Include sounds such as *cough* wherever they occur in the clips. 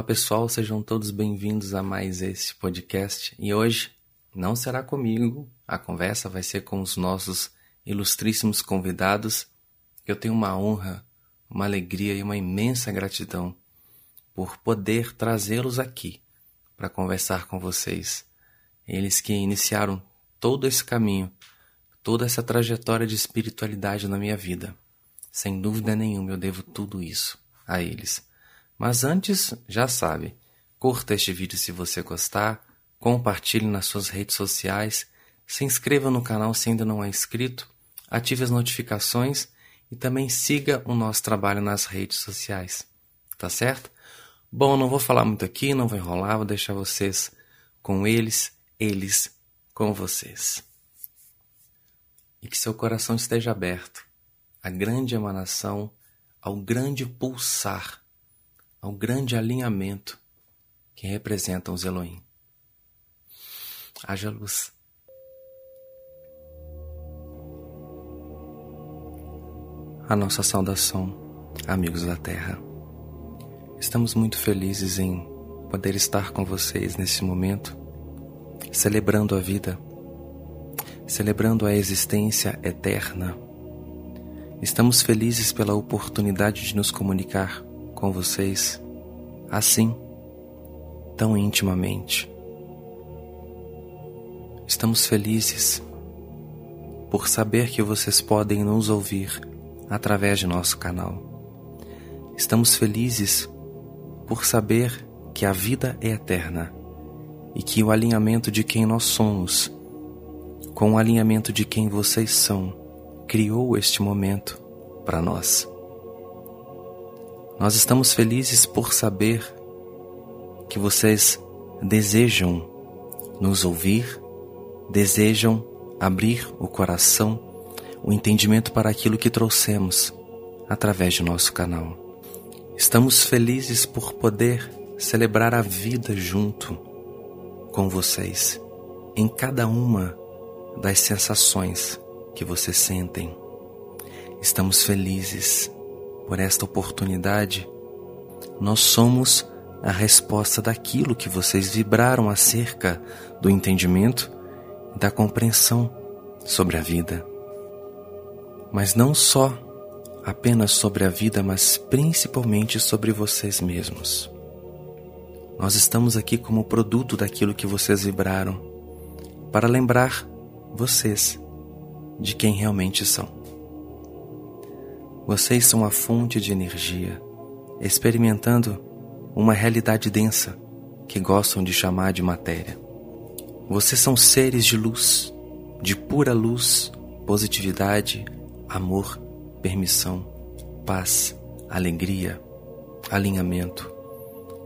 Olá pessoal, sejam todos bem-vindos a mais esse podcast. E hoje não será comigo, a conversa vai ser com os nossos ilustríssimos convidados. Eu tenho uma honra, uma alegria e uma imensa gratidão por poder trazê-los aqui para conversar com vocês. Eles que iniciaram todo esse caminho, toda essa trajetória de espiritualidade na minha vida. Sem dúvida nenhuma, eu devo tudo isso a eles. Mas antes, já sabe, curta este vídeo se você gostar, compartilhe nas suas redes sociais, se inscreva no canal se ainda não é inscrito, ative as notificações e também siga o nosso trabalho nas redes sociais. Tá certo? Bom, não vou falar muito aqui, não vou enrolar, vou deixar vocês com eles, eles com vocês. E que seu coração esteja aberto à grande emanação, ao grande pulsar, ao grande alinhamento que representam os Elohim. Haja luz. A nossa saudação, amigos da Terra. Estamos muito felizes em poder estar com vocês nesse momento, celebrando a vida, celebrando a existência eterna. Estamos felizes pela oportunidade de nos comunicar com vocês assim, tão intimamente. Estamos felizes por saber que vocês podem nos ouvir através de nosso canal. Estamos felizes por saber que a vida é eterna e que o alinhamento de quem nós somos, com o alinhamento de quem vocês são, criou este momento para nós. Nós estamos felizes por saber que vocês desejam nos ouvir, desejam abrir o coração, o entendimento para aquilo que trouxemos através de nosso canal. Estamos felizes por poder celebrar a vida junto com vocês, em cada uma das sensações que vocês sentem. Estamos felizes por esta oportunidade. Nós somos a resposta daquilo que vocês vibraram acerca do entendimento e da compreensão sobre a vida. Mas não só apenas sobre a vida, mas principalmente sobre vocês mesmos. Nós estamos aqui como produto daquilo que vocês vibraram, para lembrar vocês de quem realmente são. Vocês são a fonte de energia, experimentando uma realidade densa que gostam de chamar de matéria. Vocês são seres de luz, de pura luz, positividade, amor permissão, paz, alegria, alinhamento,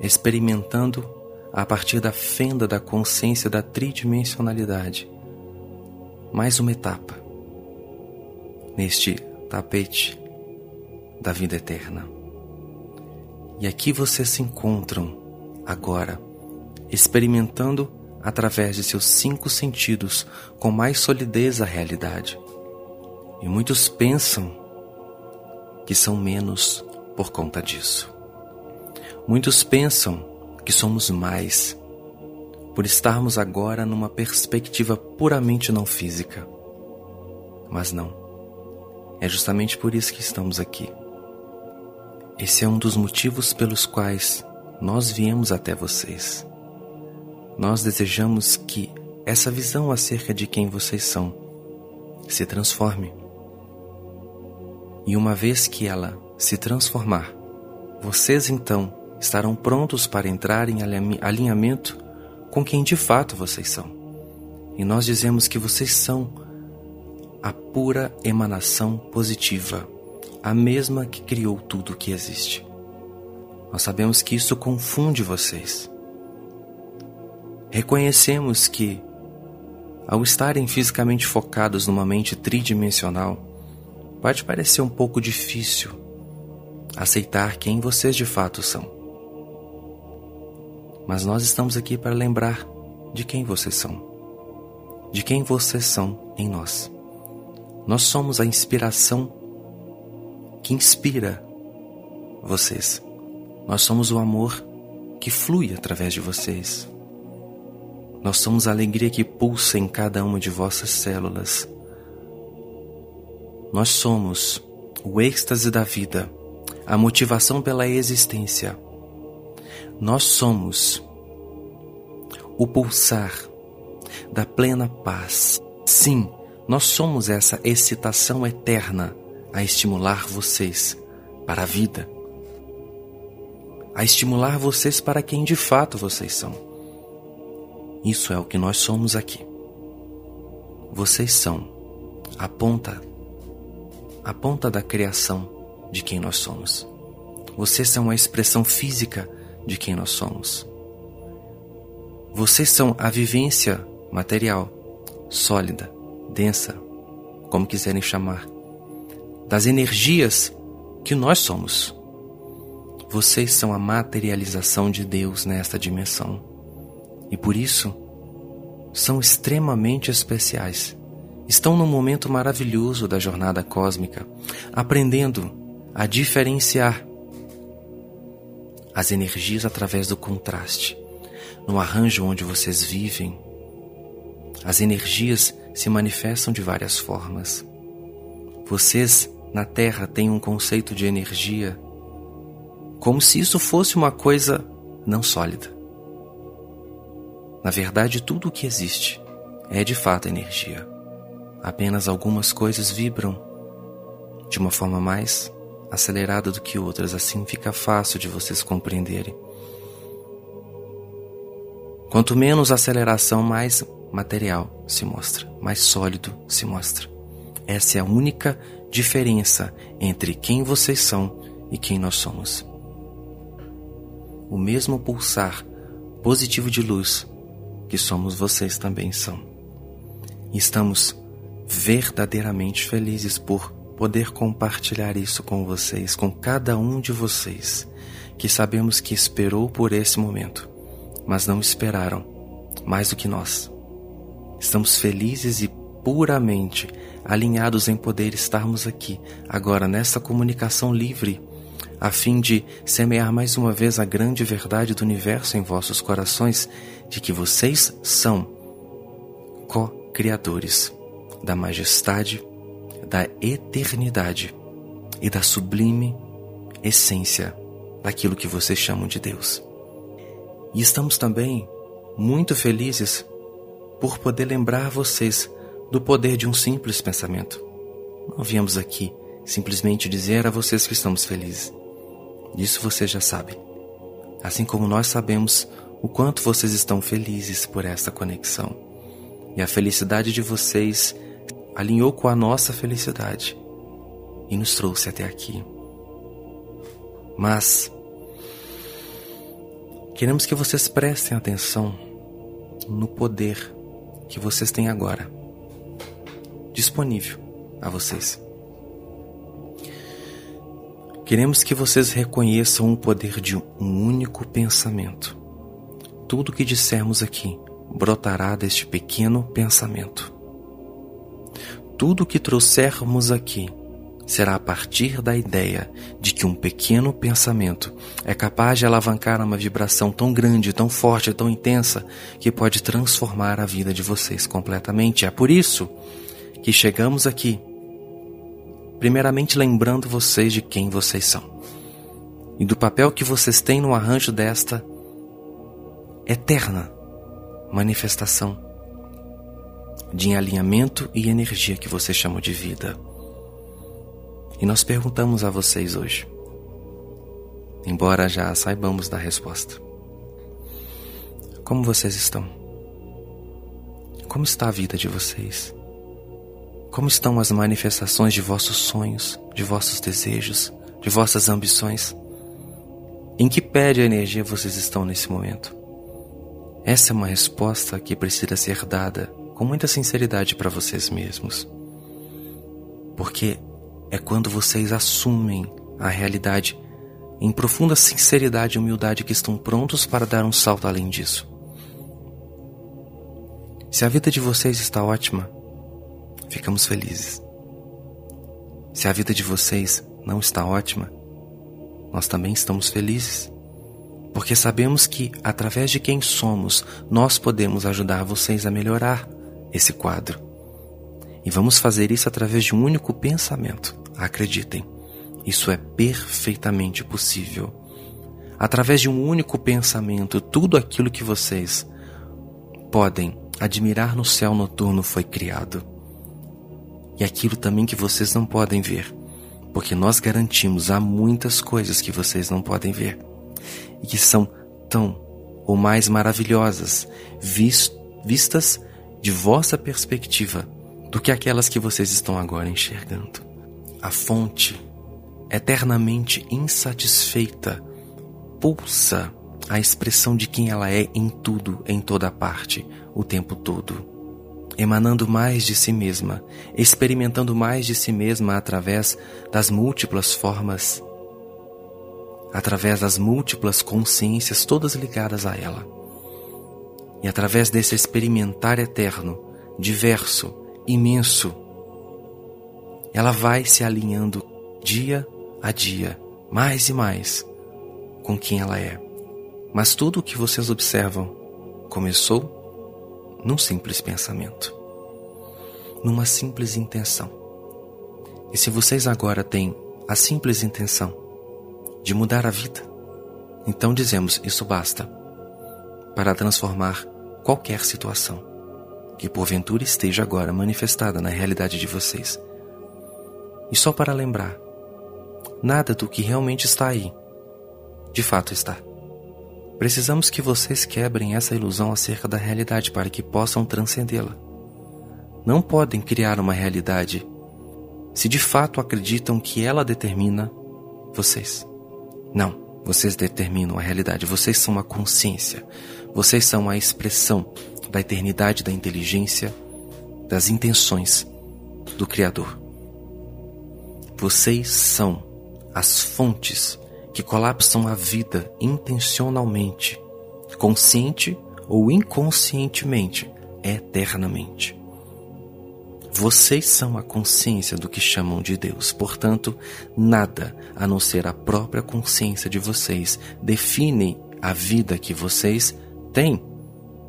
experimentando a partir da fenda da consciência da tridimensionalidade. Mais uma etapa neste tapete da vida eterna. E aqui vocês se encontram agora, experimentando através de seus cinco sentidos com mais solidez a realidade. E muitos pensam que são menos por conta disso. Muitos pensam que somos mais por estarmos agora numa perspectiva puramente não física. Mas não. É justamente por isso que estamos aqui. Esse é um dos motivos pelos quais nós viemos até vocês. Nós desejamos que essa visão acerca de quem vocês são se transforme e uma vez que ela se transformar, vocês então estarão prontos para entrar em alinhamento com quem de fato vocês são. E nós dizemos que vocês são a pura emanação positiva, a mesma que criou tudo o que existe. Nós sabemos que isso confunde vocês. Reconhecemos que, ao estarem fisicamente focados numa mente tridimensional, pode parecer um pouco difícil aceitar quem vocês de fato são. Mas nós estamos aqui para lembrar de quem vocês são, de quem vocês são em nós. Nós somos a inspiração que inspira vocês. Nós somos o amor que flui através de vocês. Nós somos a alegria que pulsa em cada uma de vossas células. Nós somos o êxtase da vida, a motivação pela existência. Nós somos o pulsar da plena paz. Sim, nós somos essa excitação eterna a estimular vocês para a vida, a estimular vocês para quem de fato vocês são. Isso é o que nós somos aqui. Vocês são a ponta, a ponta da criação de quem nós somos. Vocês são a expressão física de quem nós somos. Vocês são a vivência material, sólida, densa, como quiserem chamar, das energias que nós somos. Vocês são a materialização de Deus nesta dimensão e por isso são extremamente especiais. Estão num momento maravilhoso da jornada cósmica, aprendendo a diferenciar as energias através do contraste. No arranjo onde vocês vivem, as energias se manifestam de várias formas. Vocês na Terra têm um conceito de energia como se isso fosse uma coisa não sólida. Na verdade, tudo o que existe é de fato energia. Apenas algumas coisas vibram de uma forma mais acelerada do que outras, assim fica fácil de vocês compreenderem. Quanto menos aceleração, mais material se mostra, mais sólido se mostra. Essa é a única diferença entre quem vocês são e quem nós somos. O mesmo pulsar positivo de luz que somos vocês também são. estamos verdadeiramente felizes por poder compartilhar isso com vocês, com cada um de vocês, que sabemos que esperou por esse momento, mas não esperaram mais do que nós. Estamos felizes e puramente alinhados em poder estarmos aqui, agora nessa comunicação livre, a fim de semear mais uma vez a grande verdade do universo em vossos corações, de que vocês são co-criadores da majestade, da eternidade e da sublime essência daquilo que vocês chamam de Deus. E estamos também muito felizes por poder lembrar vocês do poder de um simples pensamento. Não viemos aqui simplesmente dizer a vocês que estamos felizes. Disso vocês já sabem. Assim como nós sabemos o quanto vocês estão felizes por esta conexão. E a felicidade de vocês alinhou com a nossa felicidade e nos trouxe até aqui. Mas queremos que vocês prestem atenção no poder que vocês têm agora disponível a vocês. Queremos que vocês reconheçam o poder de um único pensamento. Tudo que dissermos aqui brotará deste pequeno pensamento. Tudo que trouxermos aqui será a partir da ideia de que um pequeno pensamento é capaz de alavancar uma vibração tão grande, tão forte, tão intensa, que pode transformar a vida de vocês completamente. É por isso que chegamos aqui, primeiramente lembrando vocês de quem vocês são e do papel que vocês têm no arranjo desta eterna manifestação de alinhamento e energia que vocês chamam de vida. E nós perguntamos a vocês hoje, embora já saibamos da resposta: Como vocês estão? Como está a vida de vocês? Como estão as manifestações de vossos sonhos, de vossos desejos, de vossas ambições? Em que pé de energia vocês estão nesse momento? Essa é uma resposta que precisa ser dada com muita sinceridade para vocês mesmos. Porque é quando vocês assumem a realidade em profunda sinceridade e humildade que estão prontos para dar um salto além disso. Se a vida de vocês está ótima, ficamos felizes. Se a vida de vocês não está ótima, nós também estamos felizes. porque sabemos que, através de quem somos, nós podemos ajudar vocês a melhorar esse quadro. E vamos fazer isso através de um único pensamento. Acreditem, isso é perfeitamente possível. Através de um único pensamento, tudo aquilo que vocês podem admirar no céu noturno foi criado. E aquilo também que vocês não podem ver, porque nós garantimos há muitas coisas que vocês não podem ver e que são tão ou mais maravilhosas vistas de vossa perspectiva do que aquelas que vocês estão agora enxergando. A fonte, eternamente insatisfeita, pulsa a expressão de quem ela é em tudo, em toda parte, o tempo todo. Emanando mais de si mesma, experimentando mais de si mesma através das múltiplas formas através das múltiplas consciências todas ligadas a ela. E através desse experimentar eterno, diverso, imenso, ela vai se alinhando dia a dia, mais e mais, com quem ela é. Mas tudo o que vocês observam começou num simples pensamento, numa simples intenção. E se vocês agora têm a simples intenção de mudar a vida. Então dizemos: isso basta para transformar qualquer situação que porventura esteja agora manifestada na realidade de vocês. E só para lembrar: nada do que realmente está aí, de fato está. Precisamos que vocês quebrem essa ilusão acerca da realidade para que possam transcendê-la. Não podem criar uma realidade se de fato acreditam que ela determina vocês. Não, vocês determinam a realidade, vocês são a consciência, vocês são a expressão da eternidade da inteligência, das intenções do Criador. Vocês são as fontes que colapsam a vida intencionalmente, consciente ou inconscientemente, eternamente. Vocês são a consciência do que chamam de Deus. Portanto, nada a não ser a própria consciência de vocês define a vida que vocês têm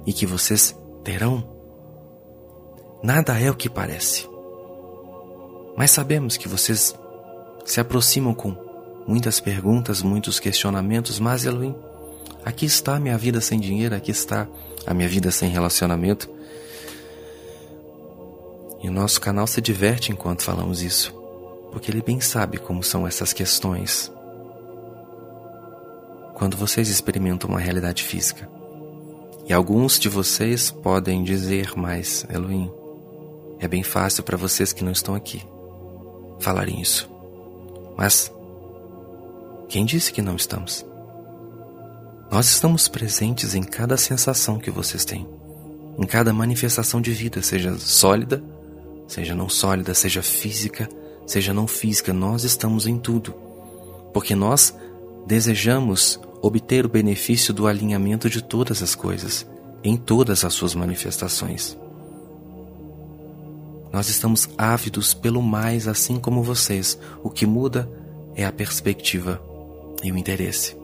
e que vocês terão. Nada é o que parece. Mas sabemos que vocês se aproximam com muitas perguntas, muitos questionamentos, mas Elohim, aqui está a minha vida sem dinheiro, aqui está a minha vida sem relacionamento, e o nosso canal se diverte enquanto falamos isso, porque ele bem sabe como são essas questões. Quando vocês experimentam uma realidade física, e alguns de vocês podem dizer, mas Elohim, é bem fácil para vocês que não estão aqui falarem isso. Mas quem disse que não estamos? Nós estamos presentes em cada sensação que vocês têm, em cada manifestação de vida, seja sólida seja não sólida, seja física, seja não física, nós estamos em tudo. Porque nós desejamos obter o benefício do alinhamento de todas as coisas, em todas as suas manifestações. Nós estamos ávidos pelo mais, assim como vocês. O que muda é a perspectiva e o interesse.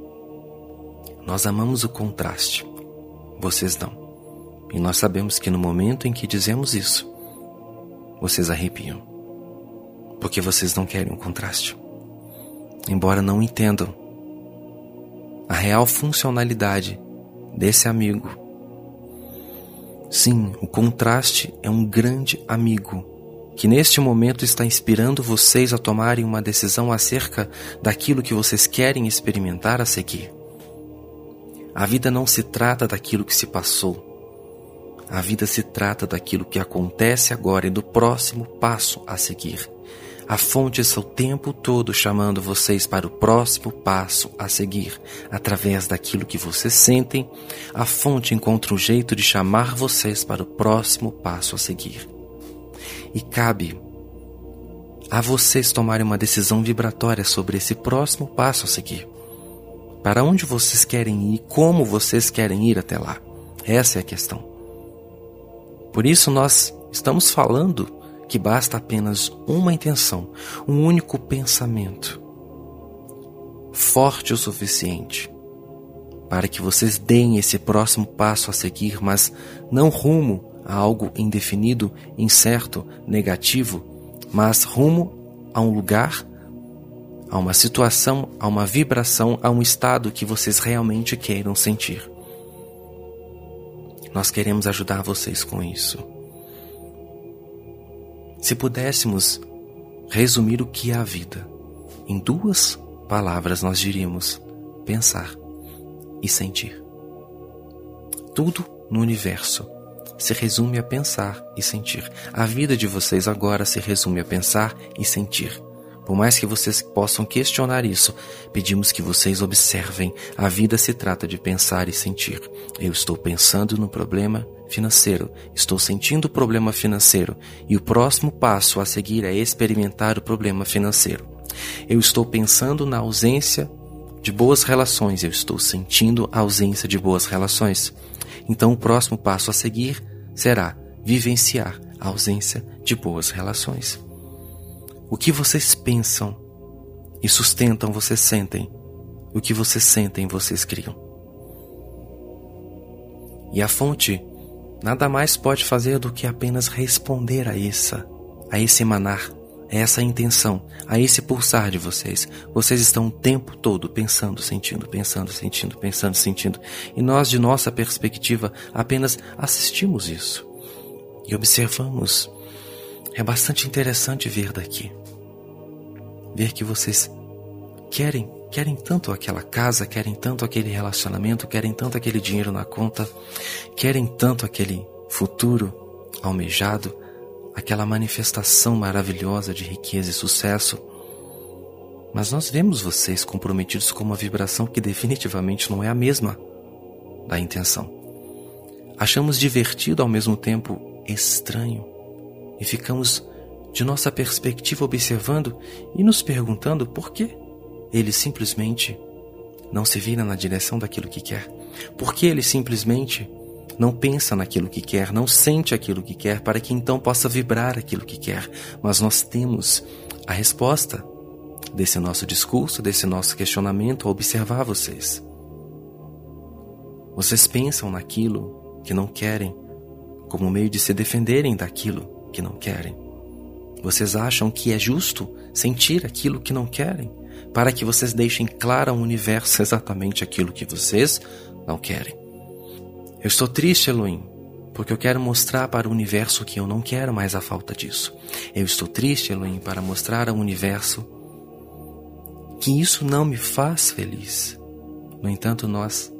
Nós amamos o contraste, vocês não. E nós sabemos que no momento em que dizemos isso, vocês arrepiam. Porque vocês não querem um contraste. Embora não entendam a real funcionalidade desse amigo. Sim, o contraste é um grande amigo que neste momento está inspirando vocês a tomarem uma decisão acerca daquilo que vocês querem experimentar a seguir. A vida não se trata daquilo que se passou, a vida se trata daquilo que acontece agora e do próximo passo a seguir. A fonte está o tempo todo chamando vocês para o próximo passo a seguir. Através daquilo que vocês sentem, a fonte encontra um jeito de chamar vocês para o próximo passo a seguir. E cabe a vocês tomarem uma decisão vibratória sobre esse próximo passo a seguir. Para onde vocês querem ir, como vocês querem ir até lá. Essa é a questão. Por isso nós estamos falando que basta apenas uma intenção, um único pensamento, forte o suficiente para que vocês deem esse próximo passo a seguir, mas não rumo a algo indefinido, incerto, negativo, mas rumo a um lugar, a uma situação, a uma vibração, a um estado que vocês realmente queiram sentir. Nós queremos ajudar vocês com isso. Se pudéssemos resumir o que é a vida em duas palavras, nós diríamos pensar e sentir. Tudo no universo se resume a pensar e sentir. A vida de vocês agora se resume a pensar e sentir. Por mais que vocês possam questionar isso, pedimos que vocês observem. A vida se trata de pensar e sentir. Eu estou pensando no problema financeiro, estou sentindo o problema financeiro e o próximo passo a seguir é experimentar o problema financeiro. Eu estou pensando na ausência de boas relações, eu estou sentindo a ausência de boas relações. Então o próximo passo a seguir será vivenciar a ausência de boas relações. O que vocês pensam e sustentam, vocês sentem. O que vocês sentem, vocês criam. E a fonte nada mais pode fazer do que apenas responder a essa, a esse emanar, a essa intenção, a esse pulsar de vocês. Vocês estão o tempo todo pensando, sentindo, pensando, sentindo, pensando, sentindo. E nós, de nossa perspectiva, apenas assistimos isso e observamos. É bastante interessante ver daqui ver que vocês querem, querem tanto aquela casa, querem tanto aquele relacionamento, querem tanto aquele dinheiro na conta, querem tanto aquele futuro almejado, aquela manifestação maravilhosa de riqueza e sucesso. Mas nós vemos vocês comprometidos com uma vibração que definitivamente não é a mesma da intenção. Achamos divertido ao mesmo tempo estranho e ficamos de nossa perspectiva observando e nos perguntando por que ele simplesmente não se vira na direção daquilo que quer. Por que ele simplesmente não pensa naquilo que quer, não sente aquilo que quer, para que então possa vibrar aquilo que quer. Mas nós temos a resposta desse nosso discurso, desse nosso questionamento ao observar vocês. Vocês pensam naquilo que não querem como meio de se defenderem daquilo que não querem. Vocês acham que é justo sentir aquilo que não querem, para que vocês deixem claro ao universo *laughs* exatamente aquilo que vocês não querem. Eu estou triste, Elohim, porque eu quero mostrar para o universo que eu não quero mais a falta disso. Eu estou triste, Elohim, para mostrar ao universo que isso não me faz feliz. No entanto, nós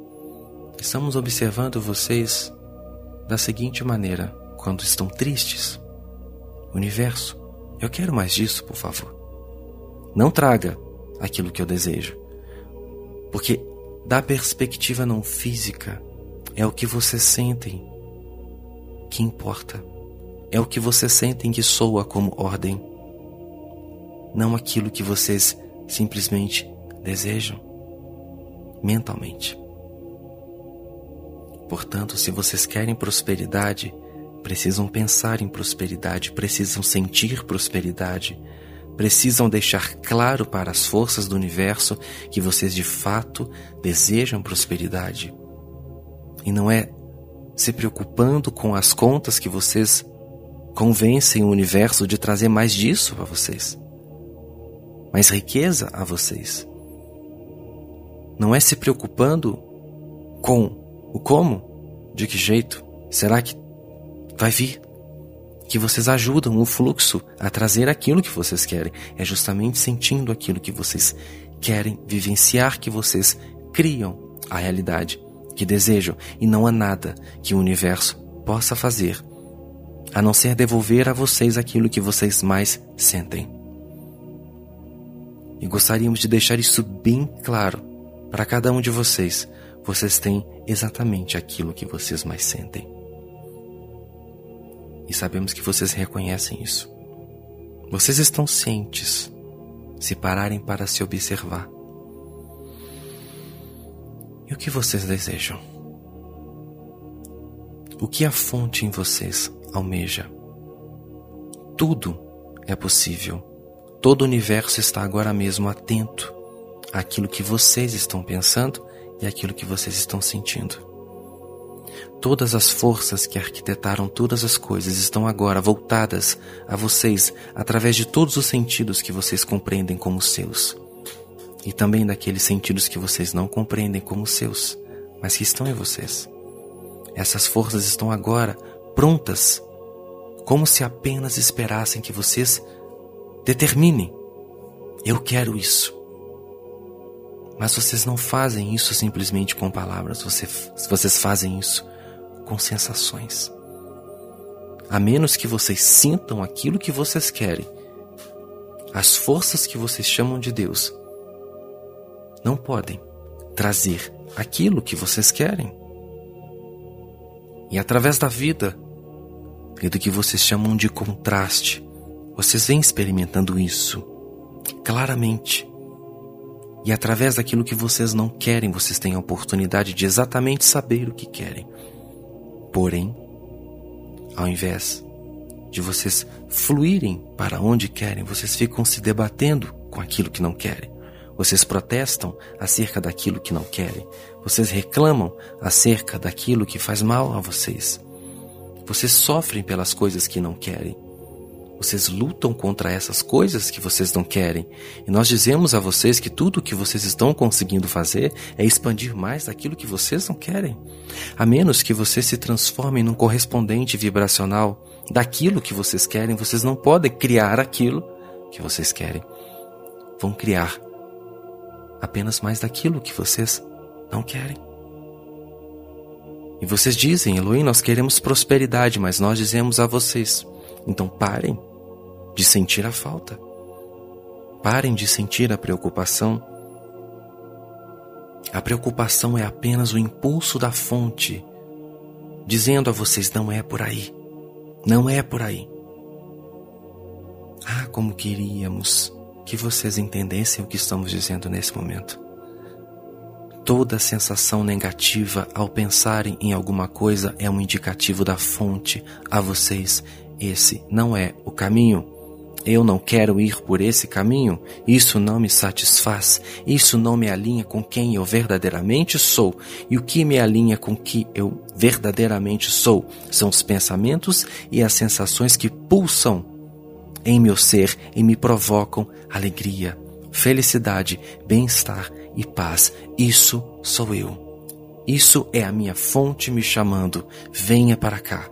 estamos observando vocês da seguinte maneira: quando estão tristes, universo, eu quero mais disso, por favor. Não traga aquilo que eu desejo. Porque da perspectiva não física, é o que vocês sentem que importa. É o que vocês sentem que soa como ordem. Não aquilo que vocês simplesmente desejam mentalmente. Portanto, se vocês querem prosperidade, precisam pensar em prosperidade, precisam sentir prosperidade, precisam deixar claro para as forças do universo que vocês de fato desejam prosperidade. E não é se preocupando com as contas que vocês convencem o universo de trazer mais disso a vocês, mais riqueza a vocês. Não é se preocupando com o como, de que jeito, será que vai vir. Que vocês ajudam o fluxo a trazer aquilo que vocês querem. É justamente sentindo aquilo que vocês querem vivenciar que vocês criam a realidade que desejam. E não há nada que o universo possa fazer a não ser devolver a vocês aquilo que vocês mais sentem. E gostaríamos de deixar isso bem claro para cada um de vocês. Vocês têm exatamente aquilo que vocês mais sentem. E sabemos que vocês reconhecem isso. Vocês estão cientes se pararem para se observar. E o que vocês desejam? O que a fonte em vocês almeja? Tudo é possível. Todo o universo está agora mesmo atento àquilo que vocês estão pensando e aquilo que vocês estão sentindo. Todas as forças que arquitetaram todas as coisas estão agora voltadas a vocês através de todos os sentidos que vocês compreendem como seus. E também daqueles sentidos que vocês não compreendem como seus, mas que estão em vocês. Essas forças estão agora prontas, como se apenas esperassem que vocês determinem: eu quero isso. Mas vocês não fazem isso simplesmente com palavras, vocês, vocês fazem isso com sensações. A menos que vocês sintam aquilo que vocês querem, as forças que vocês chamam de Deus não podem trazer aquilo que vocês querem. E através da vida e do que vocês chamam de contraste, vocês vêm experimentando isso claramente. E através daquilo que vocês não querem, vocês têm a oportunidade de exatamente saber o que querem. Porém, ao invés de vocês fluírem para onde querem, vocês ficam se debatendo com aquilo que não querem. Vocês protestam acerca daquilo que não querem. Vocês reclamam acerca daquilo que faz mal a vocês. Vocês sofrem pelas coisas que não querem. Vocês lutam contra essas coisas que vocês não querem. E nós dizemos a vocês que tudo o que vocês estão conseguindo fazer é expandir mais daquilo que vocês não querem. A menos que vocês se transformem num correspondente vibracional daquilo que vocês querem, vocês não podem criar aquilo que vocês querem. Vão criar apenas mais daquilo que vocês não querem. E vocês dizem, Elohim, nós queremos prosperidade, mas nós dizemos a vocês, então parem de sentir a falta. Parem de sentir a preocupação. A preocupação é apenas o impulso da fonte, dizendo a vocês: não é por aí, não é por aí. Ah, como queríamos que vocês entendessem o que estamos dizendo nesse momento. Toda sensação negativa ao pensarem em alguma coisa é um indicativo da fonte a vocês. Esse não é o caminho. Eu não quero ir por esse caminho. Isso não me satisfaz. Isso não me alinha com quem eu verdadeiramente sou. E o que me alinha com que eu verdadeiramente sou são os pensamentos e as sensações que pulsam em meu ser e me provocam alegria, felicidade, bem-estar e paz. Isso sou eu. Isso é a minha fonte me chamando. Venha para cá.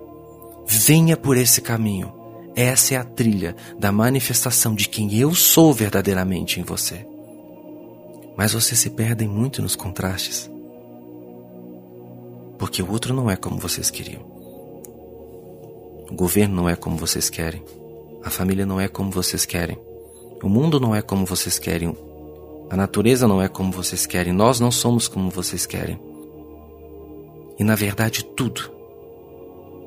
Venha por esse caminho. Essa é a trilha da manifestação de quem eu sou verdadeiramente em você. Mas vocês se perdem muito nos contrastes. Porque o outro não é como vocês queriam. O governo não é como vocês querem. A família não é como vocês querem. O mundo não é como vocês querem. A natureza não é como vocês querem. Nós não somos como vocês querem. E na verdade, tudo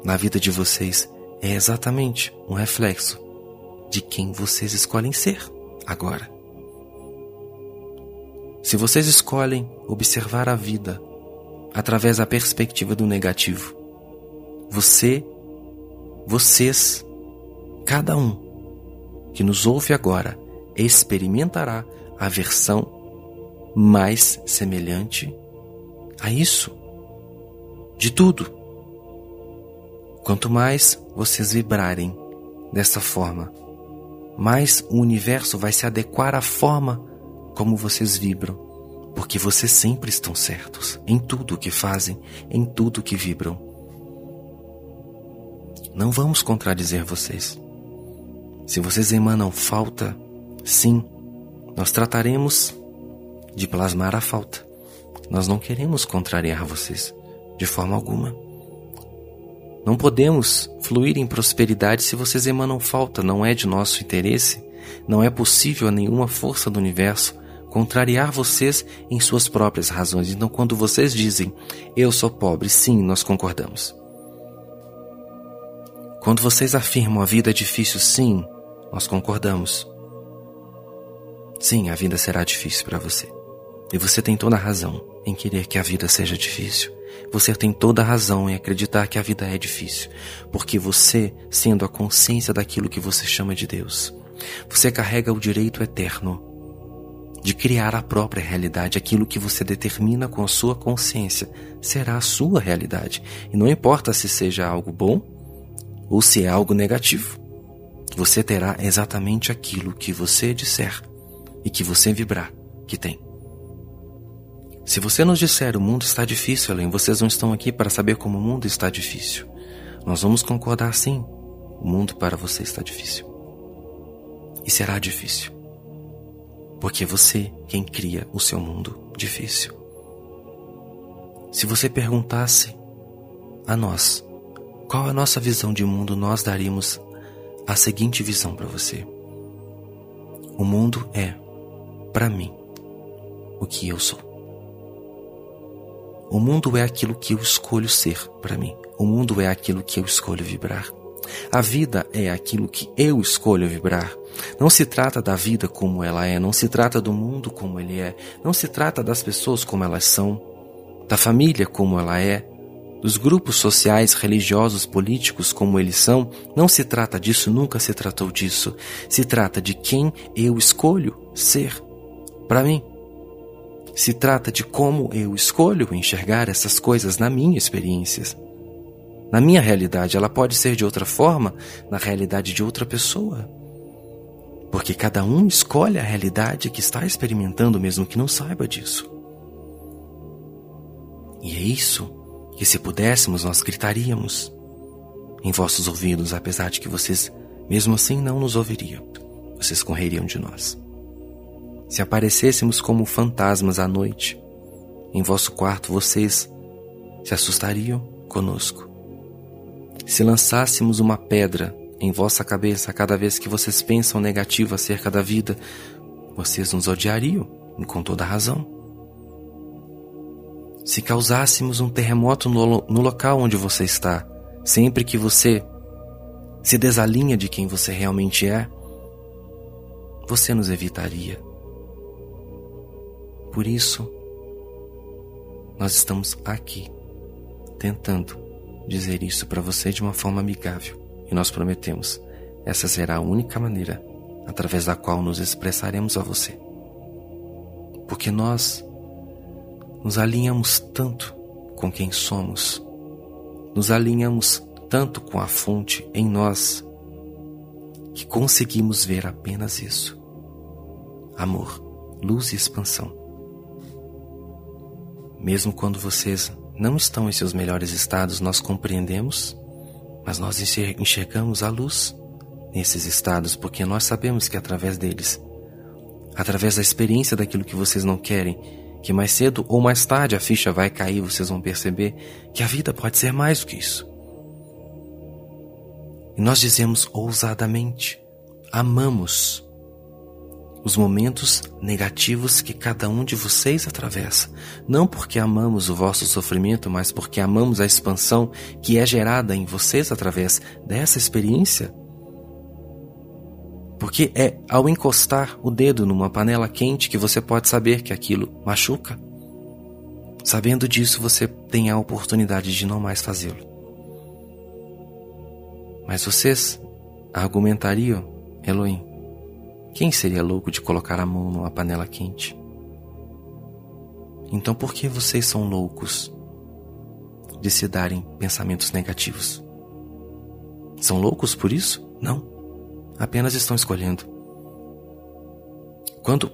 na vida de vocês é exatamente um reflexo de quem vocês escolhem ser agora. Se vocês escolhem observar a vida através da perspectiva do negativo, você, vocês Cada um que nos ouve agora experimentará a versão mais semelhante a isso. De tudo. Quanto mais vocês vibrarem dessa forma, mais o universo vai se adequar à forma como vocês vibram, porque vocês sempre estão certos em tudo o que fazem, em tudo o que vibram. Não vamos contradizer vocês. Se vocês emanam falta, sim, nós trataremos de plasmar a falta. Nós não queremos contrariar vocês de forma alguma. Não podemos fluir em prosperidade se vocês emanam falta, não é de nosso interesse. Não é possível a nenhuma força do universo contrariar vocês em suas próprias razões. Então, quando vocês dizem, eu sou pobre, sim, nós concordamos. Quando vocês afirmam a vida é difícil, sim, nós concordamos. Sim, a vida será difícil para você. E você tem toda a razão em querer que a vida seja difícil. Você tem toda a razão em acreditar que a vida é difícil, porque você, sendo a consciência daquilo que você chama de Deus, você carrega o direito eterno de criar a própria realidade. Aquilo que você determina com a sua consciência será a sua realidade. E não importa se seja algo bom ou se é algo negativo. Você terá exatamente aquilo que você disser e que você vibrar que tem. Se você nos disser o mundo está difícil, além, vocês não estão aqui para saber como o mundo está difícil. Nós vamos concordar sim. O mundo para você está difícil. E será difícil porque é você quem cria o seu mundo difícil. Se você perguntasse a nós qual a nossa visão de mundo, nós daríamos a seguinte visão para você: o mundo é, para mim, o que eu sou. O mundo é aquilo que eu escolho ser para mim. O mundo é aquilo que eu escolho vibrar. A vida é aquilo que eu escolho vibrar. Não se trata da vida como ela é, não se trata do mundo como ele é, não se trata das pessoas como elas são, da família como ela é, dos grupos sociais, religiosos, políticos como eles são. Não se trata disso, nunca se tratou disso. Se trata de quem eu escolho ser para mim. Se trata de como eu escolho enxergar essas coisas na minha experiência. Na minha realidade, ela pode ser de outra forma na realidade de outra pessoa. Porque cada um escolhe a realidade que está experimentando, mesmo que não saiba disso. E é isso que, se pudéssemos, nós gritaríamos em vossos ouvidos, apesar de que vocês, mesmo assim, não nos ouviriam. Vocês correriam de nós. Se aparecêssemos como fantasmas à noite, em vosso quarto, vocês se assustariam conosco. Se lançássemos uma pedra em vossa cabeça cada vez que vocês pensam negativo acerca da vida, vocês nos odiariam, e com toda razão. Se causássemos um terremoto no, no local onde você está, sempre que você se desalinha de quem você realmente é, você nos evitaria. Por isso, nós estamos aqui, tentando dizer isso para você de uma forma amigável. E nós prometemos, essa será a única maneira através da qual nos expressaremos a você. Porque nós nos alinhamos tanto com quem somos, nos alinhamos tanto com a fonte em nós, que conseguimos ver apenas isso: amor, luz e expansão. Mesmo quando vocês não estão em seus melhores estados, nós compreendemos, mas nós enxergamos a luz nesses estados, porque nós sabemos que através deles, através da experiência daquilo que vocês não querem, que mais cedo ou mais tarde a ficha vai cair, vocês vão perceber que a vida pode ser mais do que isso. E nós dizemos ousadamente: amamos os momentos negativos que cada um de vocês atravessa. Não porque amamos o vosso sofrimento, mas porque amamos a expansão que é gerada em vocês através dessa experiência. Porque é ao encostar o dedo numa panela quente que você pode saber que aquilo machuca. Sabendo disso, você tem a oportunidade de não mais fazê-lo. Mas vocês argumentariam, Elohim, quem seria louco de colocar a mão numa panela quente? Então por que vocês são loucos de se darem pensamentos negativos? São loucos por isso? Não. Apenas estão escolhendo. Quando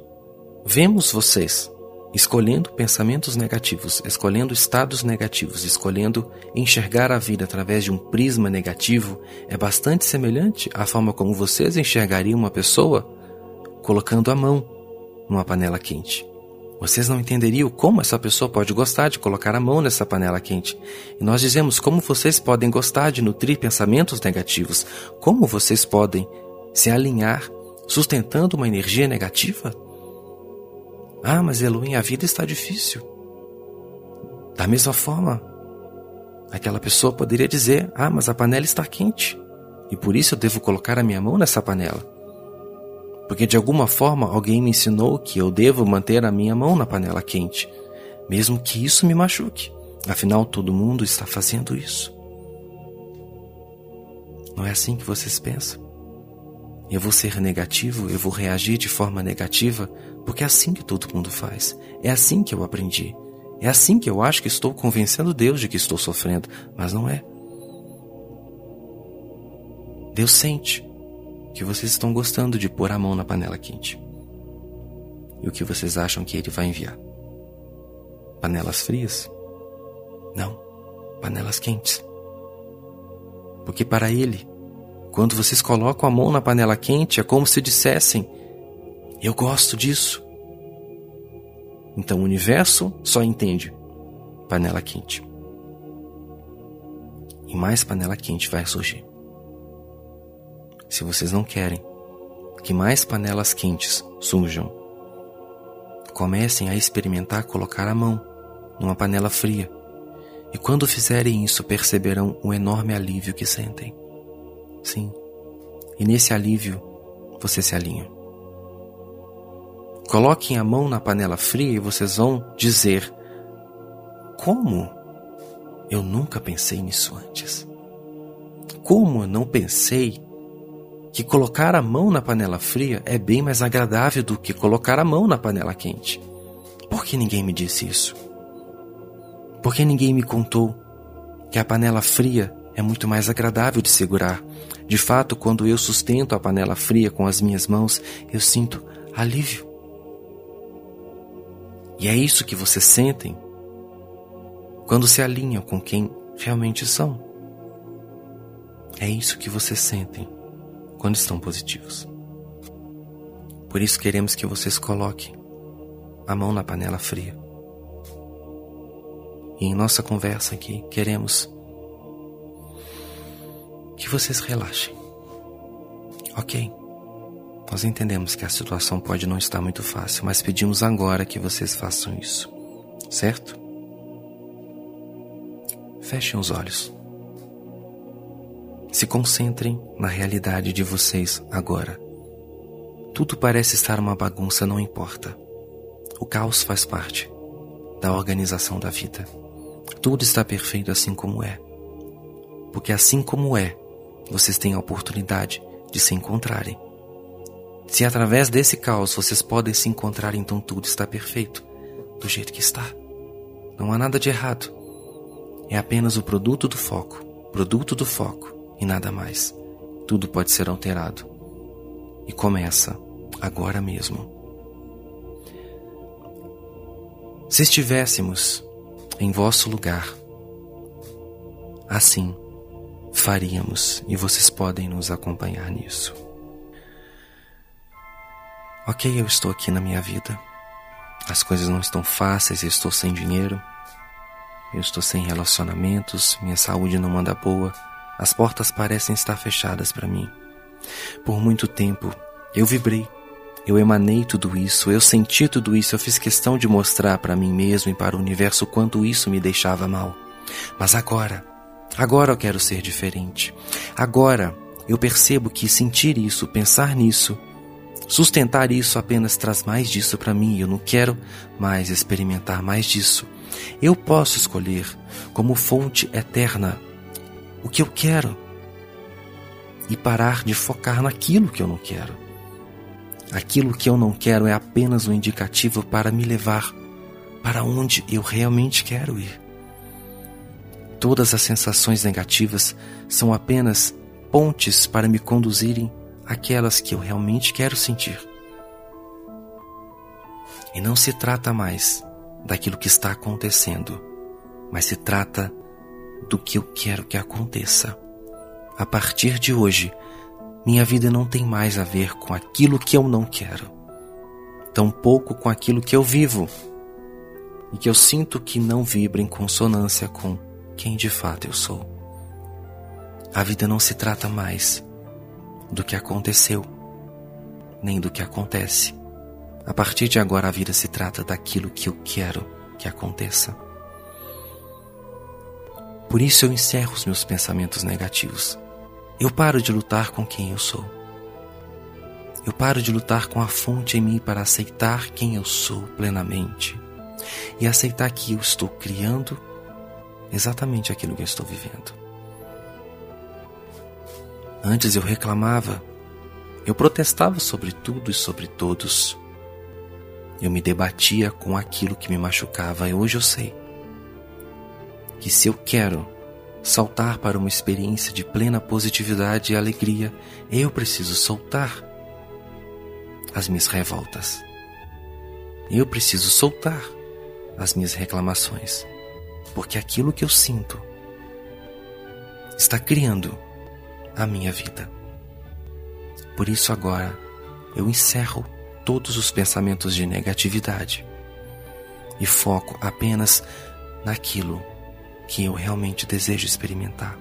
vemos vocês escolhendo pensamentos negativos, escolhendo estados negativos, escolhendo enxergar a vida através de um prisma negativo, é bastante semelhante à forma como vocês enxergariam uma pessoa colocando a mão numa panela quente. Vocês não entenderiam como essa pessoa pode gostar de colocar a mão nessa panela quente. E nós dizemos como vocês podem gostar de nutrir pensamentos negativos, como vocês podem se alinhar sustentando uma energia negativa. Ah, mas Elohim, a vida está difícil. Da mesma forma, aquela pessoa poderia dizer: Ah, mas a panela está quente e por isso eu devo colocar a minha mão nessa panela porque de alguma forma alguém me ensinou que eu devo manter a minha mão na panela quente, mesmo que isso me machuque. Afinal, todo mundo está fazendo isso. Não é assim que vocês pensam? Eu vou ser negativo, eu vou reagir de forma negativa porque é assim que todo mundo faz. É assim que eu aprendi. É assim que eu acho que estou convencendo Deus de que estou sofrendo, mas não é. Deus sente que vocês estão gostando de pôr a mão na panela quente. E o que vocês acham que Ele vai enviar? Panelas frias? Não, panelas quentes. Porque para Ele, quando vocês colocam a mão na panela quente, é como se dissessem: Eu gosto disso. Então o universo só entende panela quente. E mais panela quente vai surgir. Se vocês não querem que mais panelas quentes surjam, comecem a experimentar colocar a mão numa panela fria. E quando fizerem isso, perceberão o enorme alívio que sentem. Sim. E nesse alívio, você se alinha. Coloquem a mão na panela fria e vocês vão dizer: Como? Eu nunca pensei nisso antes. Como eu não pensei que colocar a mão na panela fria é bem mais agradável do que colocar a mão na panela quente? Por que ninguém me disse isso? Por que ninguém me contou que a panela fria é muito mais agradável de segurar? De fato, quando eu sustento a panela fria com as minhas mãos, eu sinto alívio. E é isso que vocês sentem quando se alinham com quem realmente são. É isso que vocês sentem quando estão positivos. Por isso queremos que vocês coloquem a mão na panela fria. E em nossa conversa aqui, queremos que vocês relaxem. Ok, nós entendemos que a situação pode não estar muito fácil, mas pedimos agora que vocês façam isso, certo? Fechem os olhos. Se concentrem na realidade de vocês agora. Tudo parece estar uma bagunça, não importa. O caos faz parte da organização da vida. Tudo está perfeito assim como é. Porque assim como é, vocês têm a oportunidade de se encontrarem. Se através desse caos vocês podem se encontrar, então tudo está perfeito, do jeito que está. Não há nada de errado. É apenas o produto do foco, produto do foco e nada mais. Tudo pode ser alterado. E começa agora mesmo. Se estivéssemos em vosso lugar, assim faríamos e vocês podem nos acompanhar nisso. Ok, eu estou aqui na minha vida. As coisas não estão fáceis, eu estou sem dinheiro, eu estou sem relacionamentos, minha saúde não anda boa, as portas parecem estar fechadas para mim. Por muito tempo eu vibrei, eu emanei tudo isso, eu senti tudo isso, eu fiz questão de mostrar para mim mesmo e para o universo quanto isso me deixava mal. Mas agora, agora eu quero ser diferente. Agora eu percebo que sentir isso, pensar nisso, sustentar isso apenas traz mais disso para mim e eu não quero mais experimentar mais disso. Eu posso escolher como fonte eterna o que eu quero e parar de focar naquilo que eu não quero. Aquilo que eu não quero é apenas um indicativo para me levar para onde eu realmente quero ir. Todas as sensações negativas são apenas pontes para me conduzirem àquelas que eu realmente quero sentir. E não se trata mais daquilo que está acontecendo, mas se trata do que eu quero que aconteça. A partir de hoje, minha vida não tem mais a ver com aquilo que eu não quero, tampouco com aquilo que eu vivo e que eu sinto que não vibra em consonância com quem de fato eu sou. A vida não se trata mais do que aconteceu, nem do que acontece. A partir de agora, a vida se trata daquilo que eu quero que aconteça. Por isso eu encerro os meus pensamentos negativos. Eu paro de lutar com quem eu sou. Eu paro de lutar com a fonte em mim para aceitar quem eu sou plenamente e aceitar que eu estou criando exatamente aquilo que eu estou vivendo. Antes eu reclamava, eu protestava sobre tudo e sobre todos. eu me debatia com aquilo que me machucava e hoje eu sei que se eu quero saltar para uma experiência de plena positividade e alegria, eu preciso soltar as minhas revoltas. Eu preciso soltar as minhas reclamações, porque aquilo que eu sinto está criando a minha vida. Por isso agora eu encerro todos os pensamentos de negatividade e foco apenas naquilo que eu realmente desejo experimentar.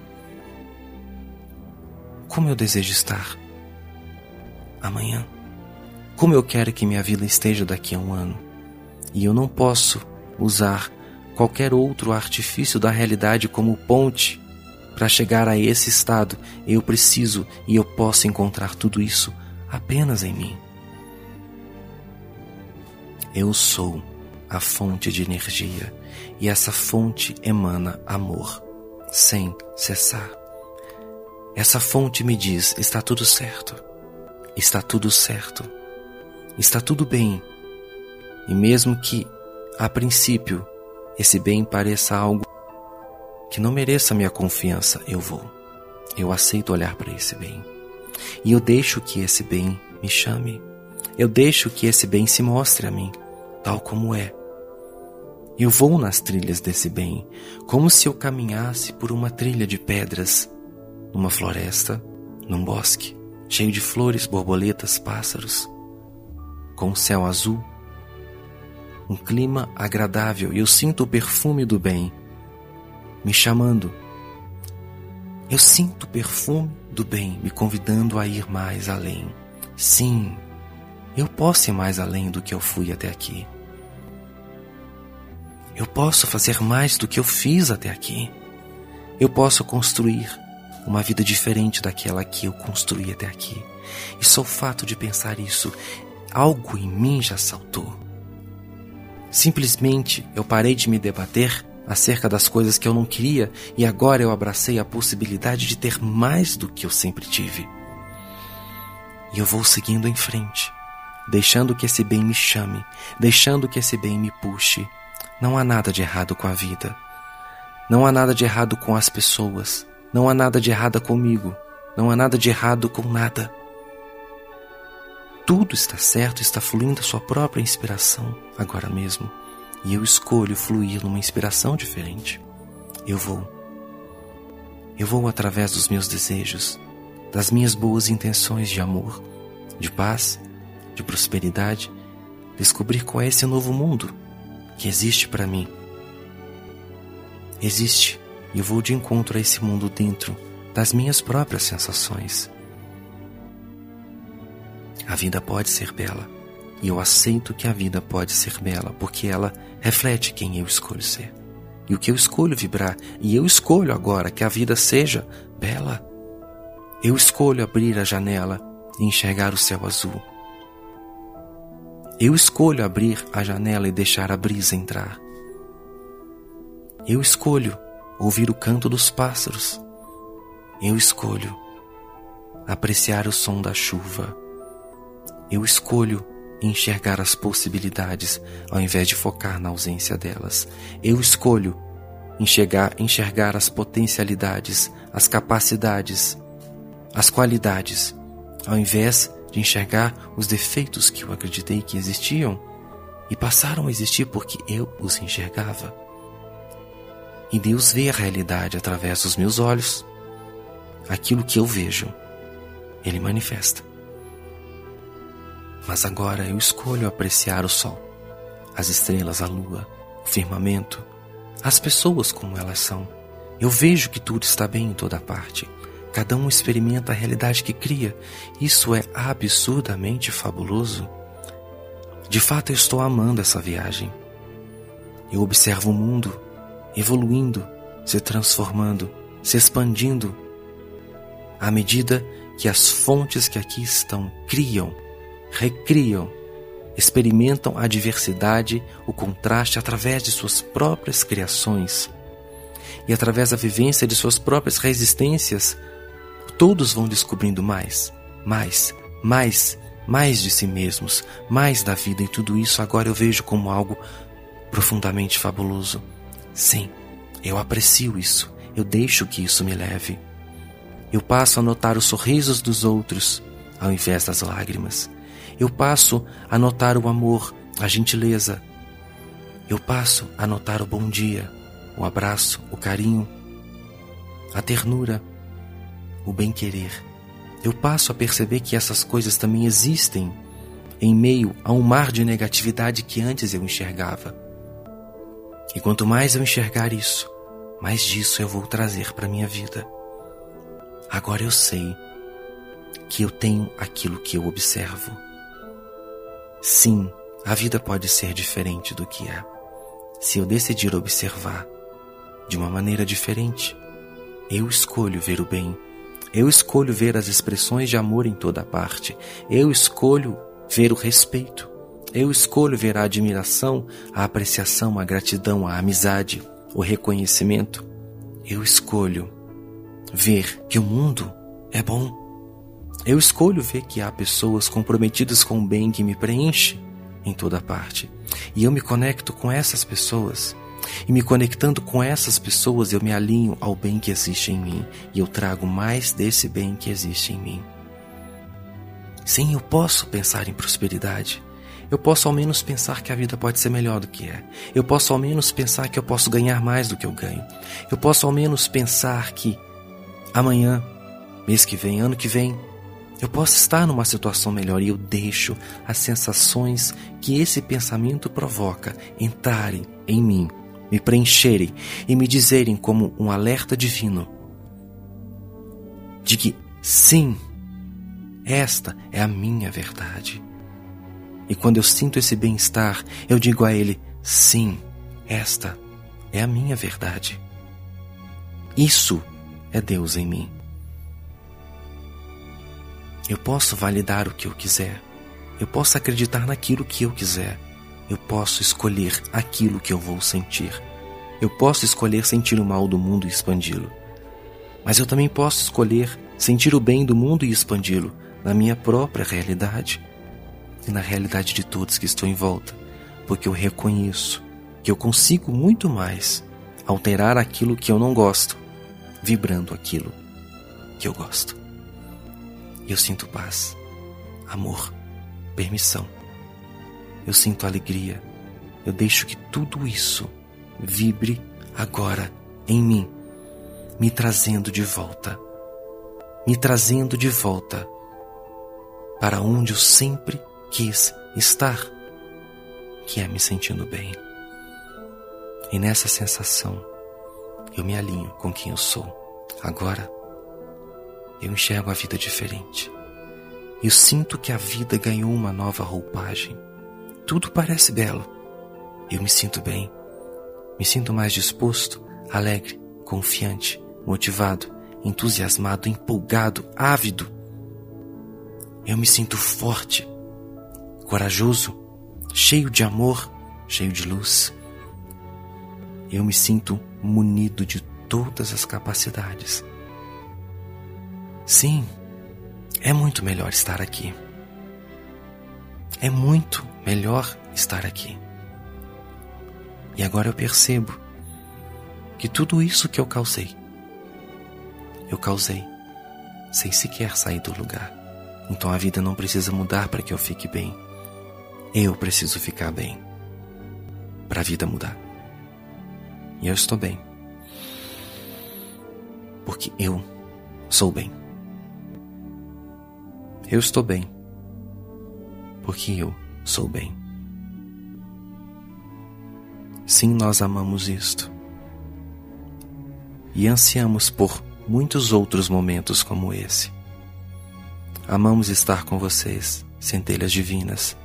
Como eu desejo estar amanhã? Como eu quero que minha vida esteja daqui a um ano? E eu não posso usar qualquer outro artifício da realidade como ponte para chegar a esse estado. Eu preciso e eu posso encontrar tudo isso apenas em mim. Eu sou a fonte de energia e essa fonte emana amor, sem cessar. Essa fonte me diz: está tudo certo, está tudo certo, está tudo bem. E mesmo que, a princípio, esse bem pareça algo que não mereça minha confiança, eu vou. Eu aceito olhar para esse bem. E eu deixo que esse bem me chame. Eu deixo que esse bem se mostre a mim, tal como é. Eu vou nas trilhas desse bem, como se eu caminhasse por uma trilha de pedras, numa floresta, num bosque, cheio de flores, borboletas, pássaros, com o céu azul, um clima agradável e eu sinto o perfume do bem me chamando. Eu sinto o perfume do bem me convidando a ir mais além. Sim, eu posso ir mais além do que eu fui até aqui. Eu posso fazer mais do que eu fiz até aqui. Eu posso construir uma vida diferente daquela que eu construí até aqui. E só o fato de pensar isso, algo em mim já saltou. Simplesmente eu parei de me debater acerca das coisas que eu não queria e agora eu abracei a possibilidade de ter mais do que eu sempre tive. E eu vou seguindo em frente, deixando que esse bem me chame, deixando que esse bem me puxe não há nada de errado com a vida. Não há nada de errado com as pessoas. Não há nada de errado comigo. Não há nada de errado com nada. Tudo está certo, está fluindo a sua própria inspiração agora mesmo. E eu escolho fluir numa inspiração diferente. Eu vou. Eu vou através dos meus desejos, das minhas boas intenções de amor, de paz, de prosperidade, descobrir qual é esse novo mundo que existe para mim. Existe e eu vou de encontro a esse mundo dentro das minhas próprias sensações. A vida pode ser bela e eu aceito que a vida pode ser bela porque ela reflete quem eu escolho ser e o que eu escolho vibrar e eu escolho agora que a vida seja bela. Eu escolho abrir a janela e enxergar o céu azul. Eu escolho abrir a janela e deixar a brisa entrar. Eu escolho ouvir o canto dos pássaros. Eu escolho apreciar o som da chuva. Eu escolho enxergar as possibilidades ao invés de focar na ausência delas. Eu escolho enxergar, enxergar as potencialidades, as capacidades, as qualidades, ao invés de enxergar os defeitos que eu acreditei que existiam e passaram a existir porque eu os enxergava. E Deus vê a realidade através dos meus olhos. Aquilo que eu vejo, Ele manifesta. Mas agora eu escolho apreciar o sol, as estrelas, a lua, o firmamento, as pessoas como elas são. Eu vejo que tudo está bem em toda parte. Cada um experimenta a realidade que cria. Isso é absurdamente fabuloso. De fato, eu estou amando essa viagem. Eu observo o mundo evoluindo, se transformando, se expandindo, à medida que as fontes que aqui estão criam, recriam, experimentam a diversidade, o contraste através de suas próprias criações e através da vivência de suas próprias resistências todos vão descobrindo mais, mais, mais, mais de si mesmos, mais da vida e tudo isso agora eu vejo como algo profundamente fabuloso. Sim, eu aprecio isso, eu deixo que isso me leve. Eu passo a notar os sorrisos dos outros ao invés das lágrimas. Eu passo a notar o amor, a gentileza. Eu passo a notar o bom dia, o abraço, o carinho, a ternura, o bem-querer. Eu passo a perceber que essas coisas também existem em meio a um mar de negatividade que antes eu enxergava. E quanto mais eu enxergar isso, mais disso eu vou trazer para minha vida. Agora eu sei que eu tenho aquilo que eu observo. Sim, a vida pode ser diferente do que é. Se eu decidir observar de uma maneira diferente, eu escolho ver o bem. Eu escolho ver as expressões de amor em toda parte. Eu escolho ver o respeito. Eu escolho ver a admiração, a apreciação, a gratidão, a amizade, o reconhecimento. Eu escolho ver que o mundo é bom. Eu escolho ver que há pessoas comprometidas com o bem que me preenche em toda parte. E eu me conecto com essas pessoas. E me conectando com essas pessoas, eu me alinho ao bem que existe em mim. E eu trago mais desse bem que existe em mim. Sim, eu posso pensar em prosperidade. Eu posso ao menos pensar que a vida pode ser melhor do que é. Eu posso ao menos pensar que eu posso ganhar mais do que eu ganho. Eu posso ao menos pensar que amanhã, mês que vem, ano que vem, eu posso estar numa situação melhor e eu deixo as sensações que esse pensamento provoca entrarem em mim, me preencherem e me dizerem como um alerta divino de que sim, esta é a minha verdade. E quando eu sinto esse bem-estar, eu digo a ele: sim, esta é a minha verdade. Isso é Deus em mim. Eu posso validar o que eu quiser. Eu posso acreditar naquilo que eu quiser. Eu posso escolher aquilo que eu vou sentir. Eu posso escolher sentir o mal do mundo e expandi-lo. Mas eu também posso escolher sentir o bem do mundo e expandi-lo na minha própria realidade e na realidade de todos que estão em volta, porque eu reconheço que eu consigo muito mais alterar aquilo que eu não gosto, vibrando aquilo que eu gosto eu sinto paz, amor, permissão. Eu sinto alegria. Eu deixo que tudo isso vibre agora em mim, me trazendo de volta, me trazendo de volta para onde eu sempre quis estar, que é me sentindo bem. E nessa sensação, eu me alinho com quem eu sou. Agora, eu enxergo a vida diferente. Eu sinto que a vida ganhou uma nova roupagem. Tudo parece belo. Eu me sinto bem. Me sinto mais disposto, alegre, confiante, motivado, entusiasmado, empolgado, ávido. Eu me sinto forte, corajoso, cheio de amor, cheio de luz. Eu me sinto munido de todas as capacidades Sim, é muito melhor estar aqui. É muito melhor estar aqui. E agora eu percebo que tudo isso que eu causei, eu causei sem sequer sair do lugar. Então a vida não precisa mudar para que eu fique bem. Eu preciso ficar bem para a vida mudar. E eu estou bem. Porque eu sou bem. Eu estou bem, porque eu sou bem. Sim, nós amamos isto. E ansiamos por muitos outros momentos como esse. Amamos estar com vocês, centelhas divinas.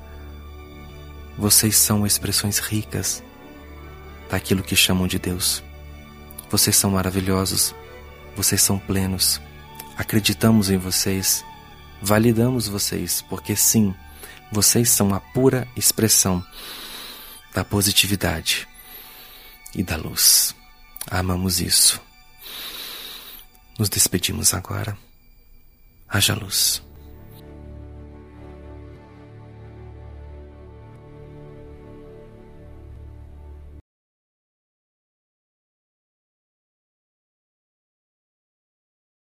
Vocês são expressões ricas daquilo que chamam de Deus. Vocês são maravilhosos, vocês são plenos. Acreditamos em vocês validamos vocês, porque sim, vocês são a pura expressão da positividade e da luz. Amamos isso. Nos despedimos agora. Haja luz.